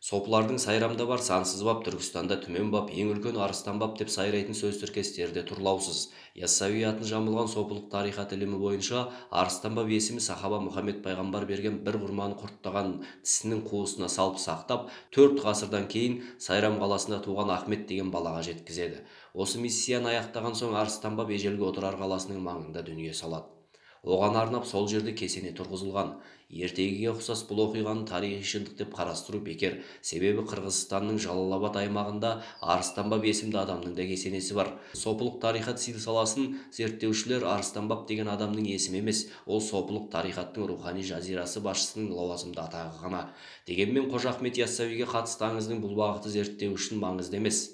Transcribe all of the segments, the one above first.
сопылардың сайрамда бар сансыз бап түркістанда түмен бап ең үлкен арыстан бап деп сайрайтын сөз тіркестері де тұрлаусыз. Яссауи атын жамылған сопылық тарихат ілімі бойынша арыстан бап есімі сахаба мұхаммед пайғамбар берген бір құрманы құрттаған тісінің қуысына салып сақтап төрт ғасырдан кейін сайрам қаласында туған ахмет деген балаға жеткізеді. Осы миссияны аяқтаған соң арыстан бап ежелгі отырар қаласының маңында дүние салады. Оған арнап сол жерде кесене тұрғызылған. Ертегіге ұқсас бұл оқиғаны тарихи шындық деп қарастыру бекер. Себебі қырғызстанның жалалабад аймағында арыстанбап есімді адамның да кесенесі бар. Сопылық тарихат силсаласын зерттеушілер арыстанбап деген адамның есімі емес ол сопылық тарихаттың рухани жазирасы басшысының лауазымды атағы ғана. Дегенмен қожа ахмет яссауиге қатысты аңыздың бұл бағыты зерттеу үшін маңызды емес.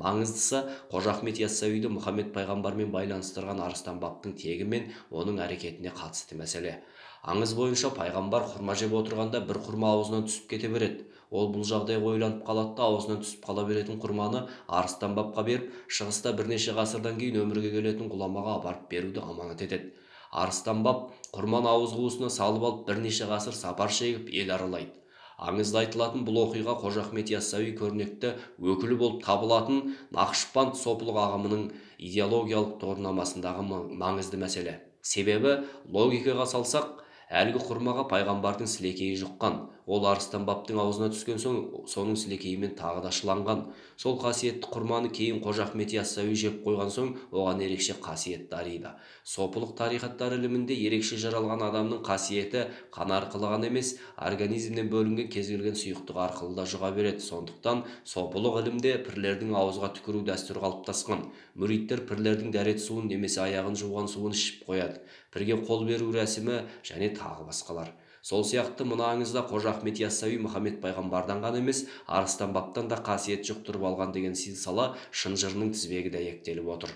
Маңыздысы қожа ахмет яссауиді мұхаммед пайғамбармен байланыстырған арыстан баптың тегі мен оның әрекетіне қатысты мәселе. Аңыз бойынша пайғамбар құрма жеп отырғанда бір құрма аузынан түсіп кете береді. Ол бұл жағдайға ойланып қалады да аузынан түсіп қала беретін құрманы арыстан бапқа беріп шығыста бірнеше ғасырдан кейін өмірге келетін ғұламаға апарып беруді аманат етеді. Арыстан бап құрманы ауыз қуысына салып алып бірнеше ғасыр сапар шегіп ел аралайды. Аңызда айтылатын бұл оқиға қожа ахмет яссауи көрнекті өкілі болып табылатын нақышбанд сопылық ағымының идеологиялық тұғырнамасындағы маңызды мәселе. Себебі логикаға салсақ әлгі құрмаға пайғамбардың сілекейі жұққан. Ол арыстан баптың аузына түскен соң соның сілекейімен тағы да шыланған. Сол қасиетті құрманы кейін қожа ахмет яссауи жеп қойған соң оған ерекше қасиет дариды сопылық тарихаттар ілімінде ерекше жаралған адамның қасиеті қан арқылы ғана емес организмнен бөлінген кез келген сұйықтық арқылы да жұға береді. Сондықтан сопылық ілімде пірлердің ауызға түкіру дәстүрі қалыптасқан. Мүриттер пірлердің дәрет суын немесе аяғын жуған суын ішіп қояды. Пірге қол беру рәсімі және тағы басқалар. Сол сияқты мына аңызда қожа ахмет яссауи мұхаммед пайғамбардан ғана емес арыстан баптан да қасиет жұқтырып алған деген сала шын жырының тізбегі дәйектеліп отыр.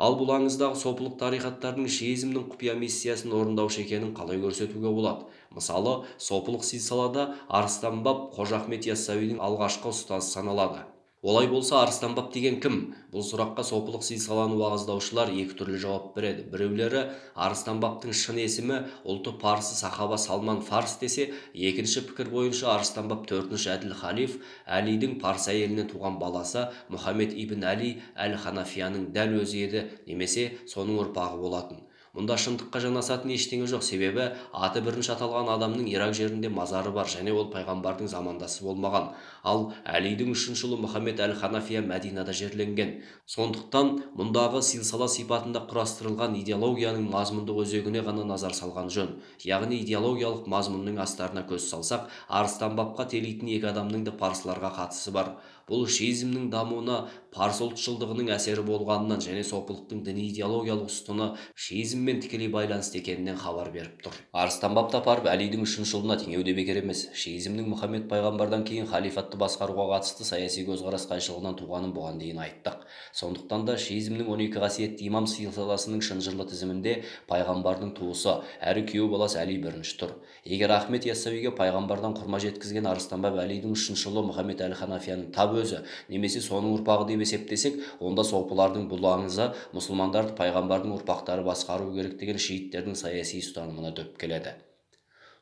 Ал бұл аңыздағы сопылық тарихаттардың шиизмнің құпия миссиясын орындаушы екенін қалай көрсетуге болады? Мысалы сопылық силсалада арыстан баб қожа ахмет яссауидің алғашқы ұстазы саналады. Олай болса арыстанбап деген кім? Бұл сұраққа сопылық саланы уағыздаушылар екі түрлі жауап береді. Біреулері арыстанбаптың шын есімі ұлты парсы сахаба салман фарс десе екінші пікір бойынша арыстанбап төртінші әділ халиф әлидің парсы әйелінен туған баласы мұхаммед ибн әли әл ханафияның дәл өзі еді. Немесе соның ұрпағы болатын. Мұнда шындыққа жанасатын ештеңе жоқ. Себебі аты бірінші аталған адамның ирак жерінде мазары бар және ол пайғамбардың замандасы болмаған. Ал әлидің үшінші ұлы мұхаммед әл ханафия мәдинада жерленген. Сондықтан мұндағы силсала сипатында құрастырылған идеологияның мазмұндық өзегіне ғана назар салған жөн. Яғни идеологиялық мазмұнның астарына көз салсақ арыстан бабқа телитін екі адамның да парсыларға қатысы бар. Бұл шиизмнің дамуына парсы ұлтшылдығының әсері болғанынан және сопылықтың діни идеологиялық ұстыны шиизммен тікелей байланысты екенінен хабар беріп тұр. Арыстан баб тапаров әлидің үшінші ұлына теңеу де бекер емес шиизмнің мұхаммед пайғамбардан кейін халифатты басқаруға қатысты саяси көзқарас қайшылығынан туғанын бұған дейін айттық. Сондықтан да шиизмнің он екі қасиетті имам силсиласының шынжырлы тізімінде пайғамбардың туысы әрі күйеу баласы әли бірінші тұр. Егер ахмет яссауиге пайғамбардан құрма жеткізген арыстан баб әлидің үшінші ұлы мұхаммед әл ханафияның тап өзі. Немесе соның ұрпағы деп есептесек онда сопылардың бұл аңызы мұсылмандарды пайғамбардың ұрпақтары басқару керек деген шииттердің саяси ұстанымына дөп келеді.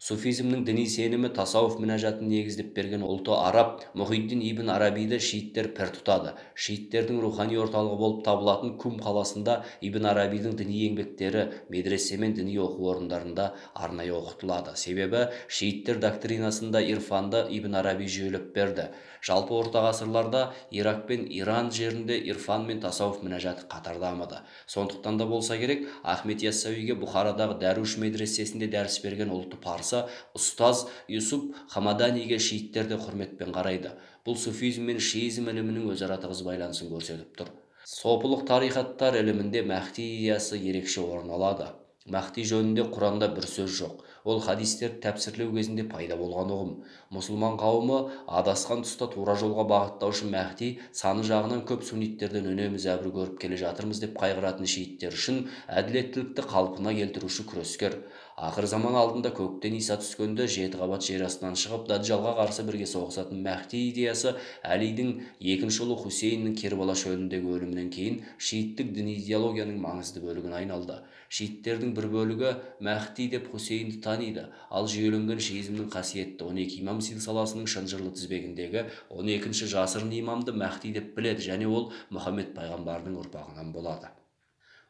Суфизмнің діни сенімі тасауф мінәжатын негіздеп берген ұлты араб мұхиддин ибн арабиді шииттер пір тұтады. Шииттердің рухани орталығы болып табылатын кум қаласында ибн арабидің діни еңбектері медресе мен діни оқу орындарында арнайы оқытылады. Себебі шииттер доктринасында ирфанды ибн араби жүйелеп берді. Жалпы орта ғасырларда ирак пен иран жерінде ирфан мен тасауф мінәжаты қатар дамыды. Сондықтан да болса керек ахмет яссауиге бұхарадағы дәруш медресесінде дәріс берген ұлты парсы ұстаз юсуп хамаданиге шииттер де құрметпен қарайды. Бұл суфизм мен шиизм ілімінің өзара тығыз байланысын көрсетіп тұр. Сопылық тарихаттар ілімінде мәхти идеясы ерекше орын алады. Мәхти жөнінде құранда бір сөз жоқ. Ол хадистерді тәпсірлеу кезінде пайда болған ұғым. Мұсылман қауымы адасқан тұста тура жолға бағыттаушы мәхди саны жағынан көп сунниттерден үнемі зәбір көріп келе жатырмыз деп қайғыратын шииттер үшін әділеттілікті қалпына келтіруші күрескер. Ақыр заман алдында көктен иса түскенде жеті қабат жер астынан шығып даджалға қарсы бірге соғысатын мәхди идеясы әлидің екінші ұлы хусейннің кербала шөліндегі өлімінен кейін шииттік діни идеологияның маңызды бөлігіне айналды. Шииттердің бір бөлігі мәхди деп хусейнді таниды ал жүйеленген шиизмнің қасиетті он екі имам силсаласының шынжырлы тізбегіндегі он екінші жасырын имамды мәхди деп біледі және ол мұхаммед пайғамбардың ұрпағынан болады.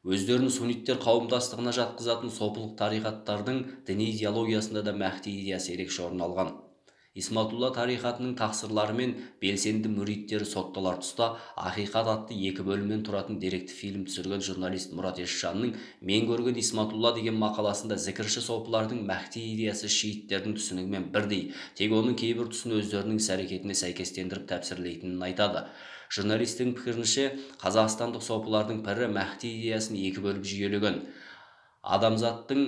Өздерін сунниттер қауымдастығына жатқызатын сопылық тарихаттардың діни идеологиясында да мәхди идеясы ерекше орын алған. Исматулла тарихатының тақсырларымен белсенді мүриттері сотталар тұста ақиқат атты екі бөлімнен тұратын деректі фильм түсірген журналист мұрат есжанның мен көрген исматулла деген мақаласында зікірші сопылардың мәхди идеясы шииттердің түсінігімен бірдей тек оның кейбір тұсын өздерінің іс әрекетіне сәйкестендіріп тәпсірлейтінін айтады. Журналисттің пікірінше қазақстандық сопылардың пірі мәхди идеясын екі бөліп жүйелеген. Адамзаттың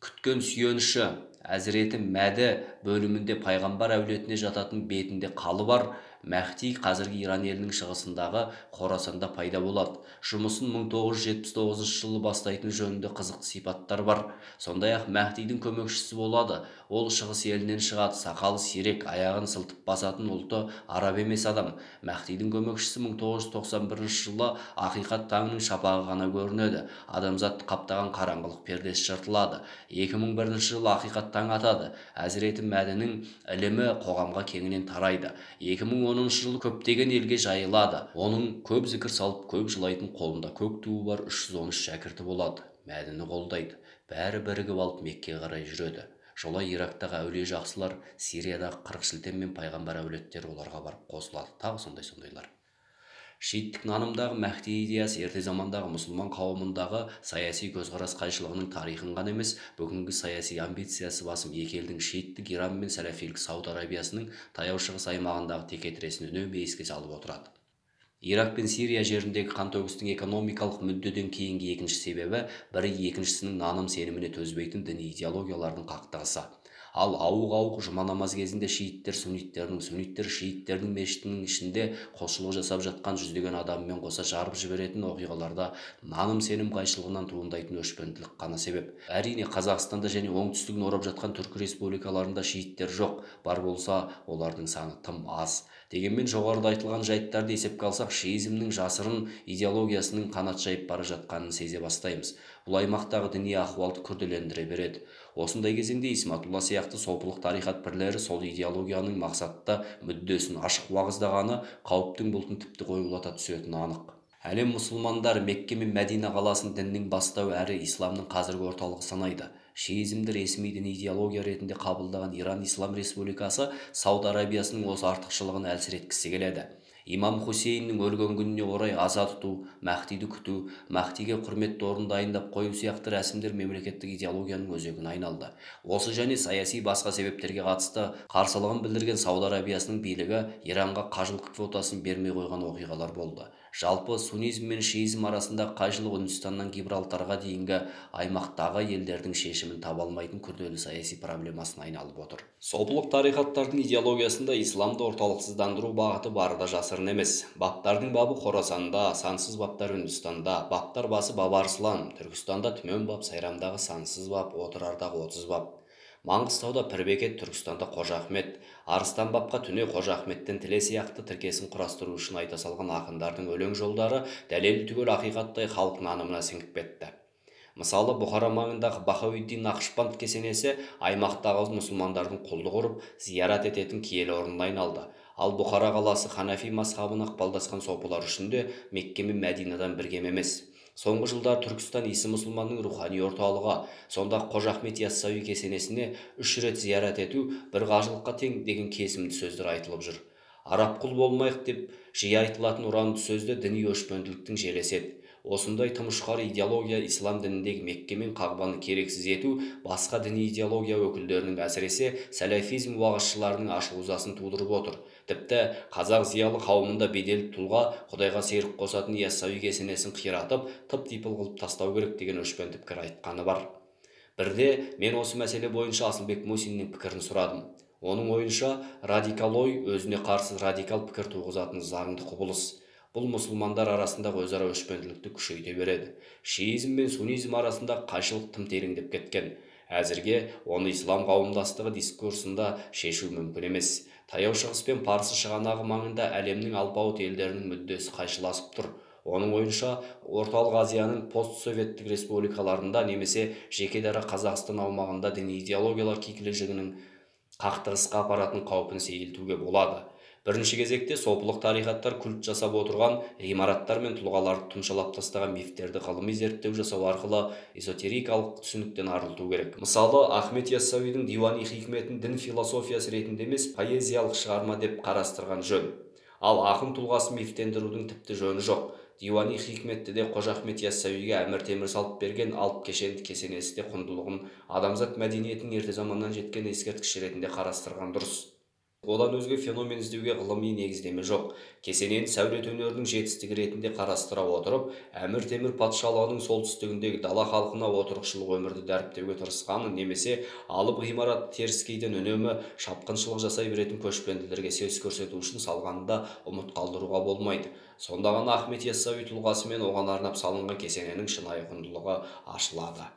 күткен сүйеніші әзіреті мәді бөлімінде пайғамбар әулетіне жататын бетінде қалы бар. Мәхди қазіргі иран елінің шығысындағы қорасанда пайда болады. Жұмысын 1979 жылы бастайтын жөнінде қызықты сипаттар бар. Сондай ақ мәхдидің көмекшісі болады. Ол шығыс елінен шығады. Сақалы сирек аяғын сылтып басатын ұлты араб емес адам. Мәхдидің көмекшісі 1991 жылы ақиқат таңының шапағы ғана көрінеді. Адамзатты қаптаған қараңғылық пердесі жыртылады. 2001 жылы ақиқат таң атады. Әзіреті мәдінің ілімі қоғамға кеңінен тарайды. 2010 жылы көптеген елге жайылады. Оның көп зікір салып көп жылайтын қолында көк туы бар 313 шәкірті болады. Мәдіні қолдайды. Бәрі бірігіп алып меккеге қарай жүреді. Жолай ирактағы әулие жақсылар сириядағы қырық шілтен мен пайғамбар әулеттері оларға барып қосылады. Тағы сондай сондайлар шииттік нанымдағы мәхди идеясы ерте замандағы мұсылман қауымындағы саяси көзқарас қайшылығының тарихын ғана емес бүгінгі саяси амбициясы басым екі елдің шииттік иран мен сәләфилік сауд арабиясының таяу шығыс аймағындағы текетіресін үнемі еске салып отырады. Ирак пен сирия жеріндегі қантөгістің экономикалық мүддеден кейінгі екінші себебі бірі екіншісінің наным сеніміне төзбейтін діни идеологиялардың қақтығысы. Ал ауық ауық жұма намаз кезінде шииттер сунниттердің сунниттер шииттердің мешітінің ішінде құлшылық жасап жатқан жүздеген адаммен қоса жарып жіберетін оқиғаларда наным сенім қайшылығынан туындайтын өшпенділік қана себеп. Әрине қазақстанда және оңтүстігін орап жатқан түркі республикаларында шииттер жоқ. Бар болса олардың саны тым аз. Дегенмен жоғарыда айтылған жайттарды есепке алсақ шиизмнің жасырын идеологиясының қанат жайып бара жатқанын сезе бастаймыз. Бұл аймақтағы діни ахуалды күрделендіре береді. Осындай кезеңде исматулла сияқты сопылық тарихат пірлері сол идеологияның мақсатты мүддесін ашық уағыздағаны қауіптің бұлтын тіпті қоюлата түсетіні анық. Әлем мұсылмандары мекке мен мәдина қаласын діннің бастау әрі исламның қазіргі орталығы санайды. Шиизмді ресми діни идеология ретінде қабылдаған иран ислам республикасы сауд арабиясының осы артықшылығын әлсіреткісі келеді. Имам хусейннің өлген күніне орай аза тұту мәхдиді күту мәхдиге құрметті орын дайындап қою сияқты рәсімдер мемлекеттік идеологияның өзегіне айналды. Осы және саяси басқа себептерге қатысты қарсылығын білдірген сауд арабиясының билігі иранға қажылық квотасын бермей қойған оқиғалар болды. Жалпы суннизм мен шиизм арасындағы қайшылық үндістаннан гибралтарға дейінгі аймақтағы елдердің шешімін таба алмайтын күрделі саяси проблемасына айналып отыр. Сопылық тарихаттардың идеологиясында исламды орталықсыздандыру бағыты бары да жасырын емес. Баптардың бабы қорасанда сансыз баптар үндістанда баптар басы баба арслан түркістанда түмен бап сайрамдағы сансыз бап отырардағы отыз бап. Маңғыстауда пірбекет түркістанда қожа ахмет арыстан бапқа түне қожа ахметтен тіле сияқты тіркесін құрастыру үшін айта салған ақындардың өлең жолдары дәлел түгел ақиқаттай халық нанымына сіңіп кетті. Мысалы бұхара маңындағы бахауиддин нақышбанд кесенесі аймақтағы мұсылмандардың құлдық ұрып зиярат ететін киелі орнына айналды. Ал бұхара қаласы ханафи мазхабына ықпалдасқан сопылар үшін де мекке мен мәдинадан бір кем емес. Соңғы жылдары түркістан исі мұсылманның рухани орталығы сонда қожа ахмет яссауи кесенесіне үш рет зиярат ету бір қажылыққа тең деген кесімді сөздер айтылып жүр. Араб құл болмайық деп жиі айтылатын ұранды сөзді діни өшпенділіктің желесі еді. Осындай тым идеология ислам дініндегі мекке мен қағбаны керексіз ету басқа діни идеология өкілдерінің әсіресе сәләфизм уағызшыларының ашу ызасын тудырып отыр. Тіпті қазақ зиялы қауымында беделді тұлға құдайға серік қосатын яссауи кесенесін қиратып тып типыл қылып тастау керек деген өшпенді пікір айтқаны бар. Бірде мен осы мәселе бойынша асылбек мусиннің пікірін сұрадым. Оның ойынша радикал ой өзіне қарсы радикал пікір туғызатын заңды құбылыс. Бұл мұсылмандар арасындағы өзара өшпенділікті күшейте береді. Шиизм мен суннизм арасындағы қайшылық тым тереңдеп кеткен. Әзірге оны ислам қауымдастығы дискурсында шешу мүмкін емес. Таяу шығыс пен парсы шығанағы маңында әлемнің алпауыт елдерінің мүддесі қайшыласып тұр. Оның ойынша орталық азияның постсоветтік республикаларында немесе жеке дара қазақстан аумағында діни идеологиялар кикілжіңінің қақтығысқа апаратын қаупін сейілтуге болады. Бірінші кезекте сопылық тарихаттар культ жасап отырған ғимараттар мен тұлғаларды тұмшалап тастаған мифтерді ғылыми зерттеу жасау арқылы эзотерикалық түсініктен арылту керек. Мысалы ахмет яссауидің диуани хикметін дін философиясы ретінде емес поэзиялық шығарма деп қарастырған жөн. Ал ақын тұлғасын мифтендірудің тіпті жөні жоқ. Диуани хикметті қожа ахмет яссауиге әмір темір салып берген алып кешенді кесенесі де құндылығын адамзат мәдениетінің ерте заманнан жеткен ескерткіш ретінде қарастырған дұрыс. Одан өзге феномен іздеуге ғылыми негіздеме жоқ. Кесенені сәулет өнерінің жетістігі ретінде қарастыра отырып әмір темір патшалығының солтүстігіндегі дала халқына отырықшылық өмірді дәріптеуге тырысқанын немесе алып ғимарат теріскейден үнемі шапқыншылық жасай беретін көшпенділерге сес көрсету үшін салғанын да ұмыт қалдыруға болмайды. Сонда ғана ахмет яссауи тұлғасы мен оған арнап салынған кесененің шынайы құндылығы ашылады.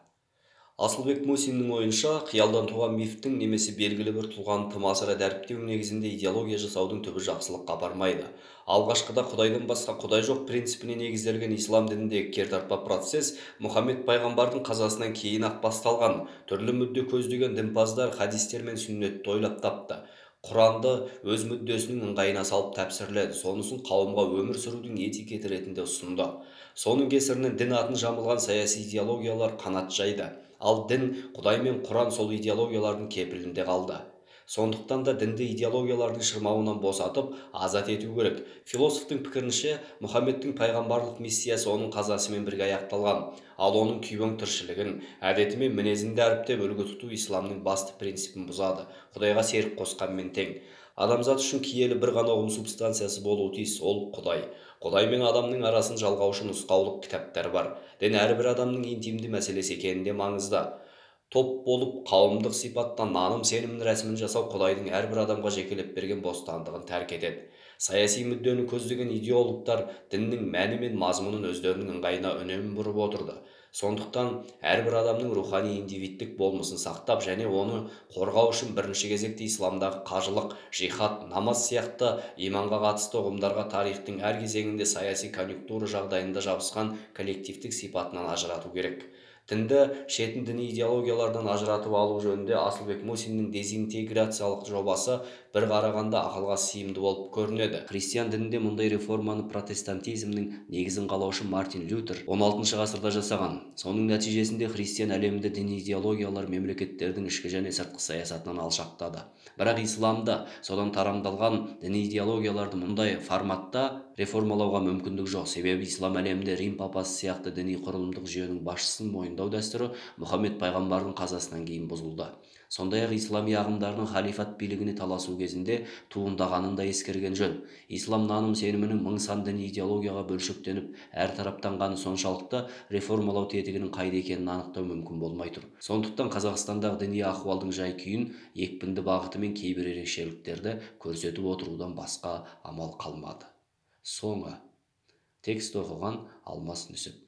Асылбек мусиннің ойынша қиялдан туған мифтің немесе белгілі бір тұлғаны тым асыра дәріптеу негізінде идеология жасаудың түбі жақсылыққа апармайды алғашқыда құдайдан басқа құдай жоқ принципіне негізделген ислам дініндегі кертартпа процесс мұхаммед пайғамбардың қазасынан кейін ақ басталған. Түрлі мүдде көздеген дінпаздар хадистер мен сүннетті ойлап тапты. Құранды өз мүддесінің ыңғайына салып тәпсірледі. Сонысын қауымға өмір сүрудің этикеті ретінде ұсынды. Соның кесірінен дін атын жамылған саяси идеологиялар қанат жайды. Ал дін құдай мен құран сол идеологиялардың кепілінде қалды. Сондықтан да дінді идеологиялардың шырмауынан босатып азат ету керек. Философтың пікірінше мұхаммедтің пайғамбарлық миссиясы оның қазасымен бірге аяқталған. Ал оның күйбең тіршілігін әдеті мен мінезін дәріптеп үлгі тұту исламның басты принципін бұзады. Құдайға серік қосқанмен тең. Адамзат үшін киелі бір ғана ұғым субстанциясы болуы тиіс ол құдай. Құдай мен адамның арасын жалғаушы нұсқаулық кітаптар бар. Дін әрбір адамның интимді мәселесі екені де маңызды. Топ болып қауымдық сипатта наным сенімнің рәсімін жасау құдайдың әрбір адамға жекелеп берген бостандығын тәрк етеді. Саяси мүддені көздеген идеологтар діннің мәні мен мазмұнын өздерінің ыңғайына үнемі бұрып отырды. Сондықтан әрбір адамның рухани индивидтік болмысын сақтап және оны қорғау үшін бірінші кезекте исламдағы қажылық жихад намаз сияқты иманға қатысты ұғымдарға тарихтың әр кезеңінде саяси конъюнктура жағдайында жабысқан коллективтік сипатынан ажырату керек. Дінді шетін діни идеологиялардан ажыратып алу жөнінде асылбек мусиннің дезинтеграциялық жобасы бір қарағанда ақылға сыйымды болып көрінеді. Христиан дінінде мұндай реформаны протестантизмнің негізін қалаушы мартин лютер 16 ғасырда жасаған. Соның нәтижесінде христиан әлемінде діни идеологиялар мемлекеттердің ішкі және сыртқы саясатынан алшақтады. Бірақ исламда содан тарамдалған діни идеологияларды мұндай форматта реформалауға мүмкіндік жоқ. Себебі ислам әлемінде рим папасы сияқты діни құрылымдық жүйенің басшысын мойындау дәстүрі мұхаммед пайғамбардың қазасынан кейін бұзылды. Сондай ақ ислами ағымдардың халифат билігіне таласу кезінде туындағанын да ескерген жөн. Ислам наным сенімінің мың сан діни идеологияға бөлшектеніп әртараптанғаны соншалықты реформалау тетігінің қайда екенін анықтау мүмкін болмай тұр. Сондықтан қазақстандағы діни ахуалдың жай күйін екпінді бағыты мен кейбір ерекшеліктерді көрсетіп отырудан басқа амал қалмады. Соңы текст оқыған алмас нүсіп.